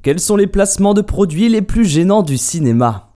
Quels sont les placements de produits les plus gênants du cinéma?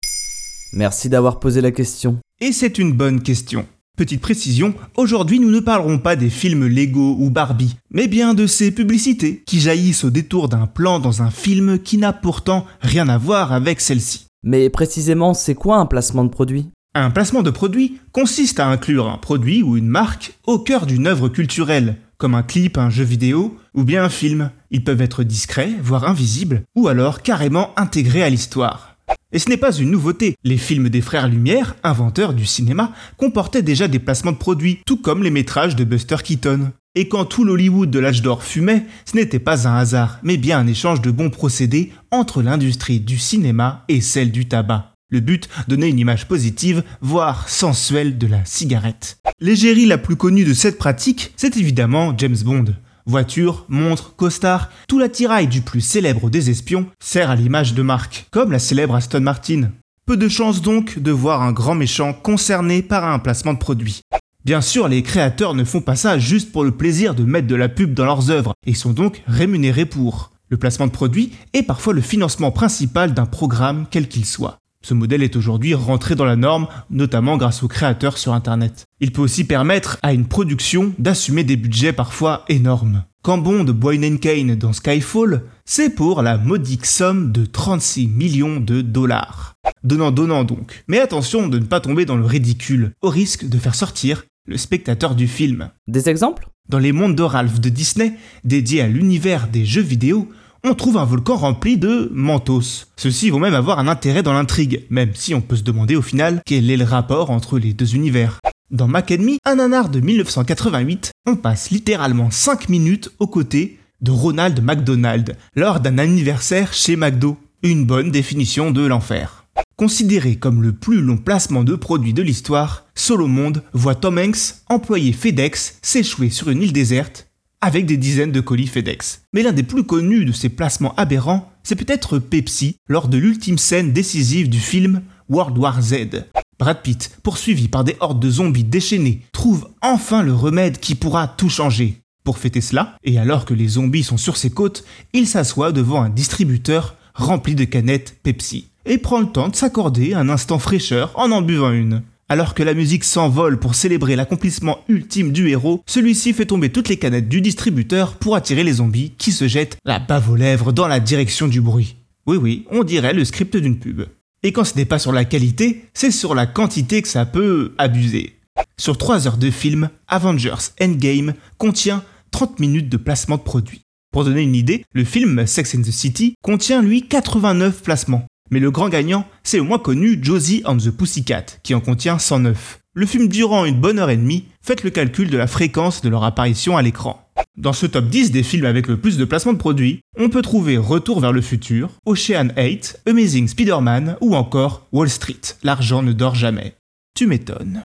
Merci d'avoir posé la question. Et c'est une bonne question. Petite précision, aujourd'hui nous ne parlerons pas des films Lego ou Barbie, mais bien de ces publicités qui jaillissent au détour d'un plan dans un film qui n'a pourtant rien à voir avec celle-ci. Mais précisément, c'est quoi un placement de produit? Un placement de produit consiste à inclure un produit ou une marque au cœur d'une œuvre culturelle, comme un clip, un jeu vidéo ou bien un film. Ils peuvent être discrets, voire invisibles, ou alors carrément intégrés à l'histoire. Et ce n'est pas une nouveauté, les films des frères Lumière, inventeurs du cinéma, comportaient déjà des placements de produits, tout comme les métrages de Buster Keaton. Et quand tout l'Hollywood de l'âge d'or fumait, ce n'était pas un hasard, mais bien un échange de bons procédés entre l'industrie du cinéma et celle du tabac. Le but, donner une image positive, voire sensuelle de la cigarette. L'égérie la plus connue de cette pratique, c'est évidemment James Bond. Voiture, montre, costard, tout l'attirail du plus célèbre des espions sert à l'image de marque, comme la célèbre Aston Martin. Peu de chance donc de voir un grand méchant concerné par un placement de produit. Bien sûr, les créateurs ne font pas ça juste pour le plaisir de mettre de la pub dans leurs œuvres, et sont donc rémunérés pour. Le placement de produit est parfois le financement principal d'un programme quel qu'il soit. Ce modèle est aujourd'hui rentré dans la norme, notamment grâce aux créateurs sur Internet. Il peut aussi permettre à une production d'assumer des budgets parfois énormes. Quand Bond Boyne Kane dans Skyfall, c'est pour la modique somme de 36 millions de dollars. Donnant donnant donc. Mais attention de ne pas tomber dans le ridicule, au risque de faire sortir le spectateur du film. Des exemples? Dans les mondes de Ralph de Disney, dédiés à l'univers des jeux vidéo, on trouve un volcan rempli de mentos. Ceux-ci vont même avoir un intérêt dans l'intrigue, même si on peut se demander au final quel est le rapport entre les deux univers. Dans Mac un nanar de 1988, on passe littéralement 5 minutes aux côtés de Ronald McDonald lors d'un anniversaire chez McDo. Une bonne définition de l'enfer. Considéré comme le plus long placement de produits de l'histoire, Solo Monde voit Tom Hanks, employé FedEx, s'échouer sur une île déserte avec des dizaines de colis FedEx. Mais l'un des plus connus de ces placements aberrants, c'est peut-être Pepsi lors de l'ultime scène décisive du film World War Z. Brad Pitt, poursuivi par des hordes de zombies déchaînés, trouve enfin le remède qui pourra tout changer. Pour fêter cela, et alors que les zombies sont sur ses côtes, il s'assoit devant un distributeur rempli de canettes Pepsi, et prend le temps de s'accorder un instant fraîcheur en en buvant une. Alors que la musique s'envole pour célébrer l'accomplissement ultime du héros, celui-ci fait tomber toutes les canettes du distributeur pour attirer les zombies qui se jettent la bave aux lèvres dans la direction du bruit. Oui oui, on dirait le script d'une pub. Et quand ce n'est pas sur la qualité, c'est sur la quantité que ça peut abuser. Sur 3 heures de film, Avengers Endgame contient 30 minutes de placement de produits. Pour donner une idée, le film Sex and the City contient lui 89 placements. Mais le grand gagnant, c'est le moins connu Josie and the Pussycat, qui en contient 109. Le film durant une bonne heure et demie, faites le calcul de la fréquence de leur apparition à l'écran. Dans ce top 10 des films avec le plus de placements de produits, on peut trouver Retour vers le futur, Ocean 8, Amazing Spider-Man ou encore Wall Street, l'argent ne dort jamais. Tu m'étonnes.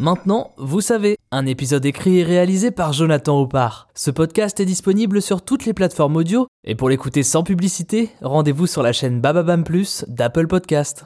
Maintenant, vous savez, un épisode écrit et réalisé par Jonathan Oppard. Ce podcast est disponible sur toutes les plateformes audio, et pour l'écouter sans publicité, rendez-vous sur la chaîne Bababam Plus d'Apple Podcast.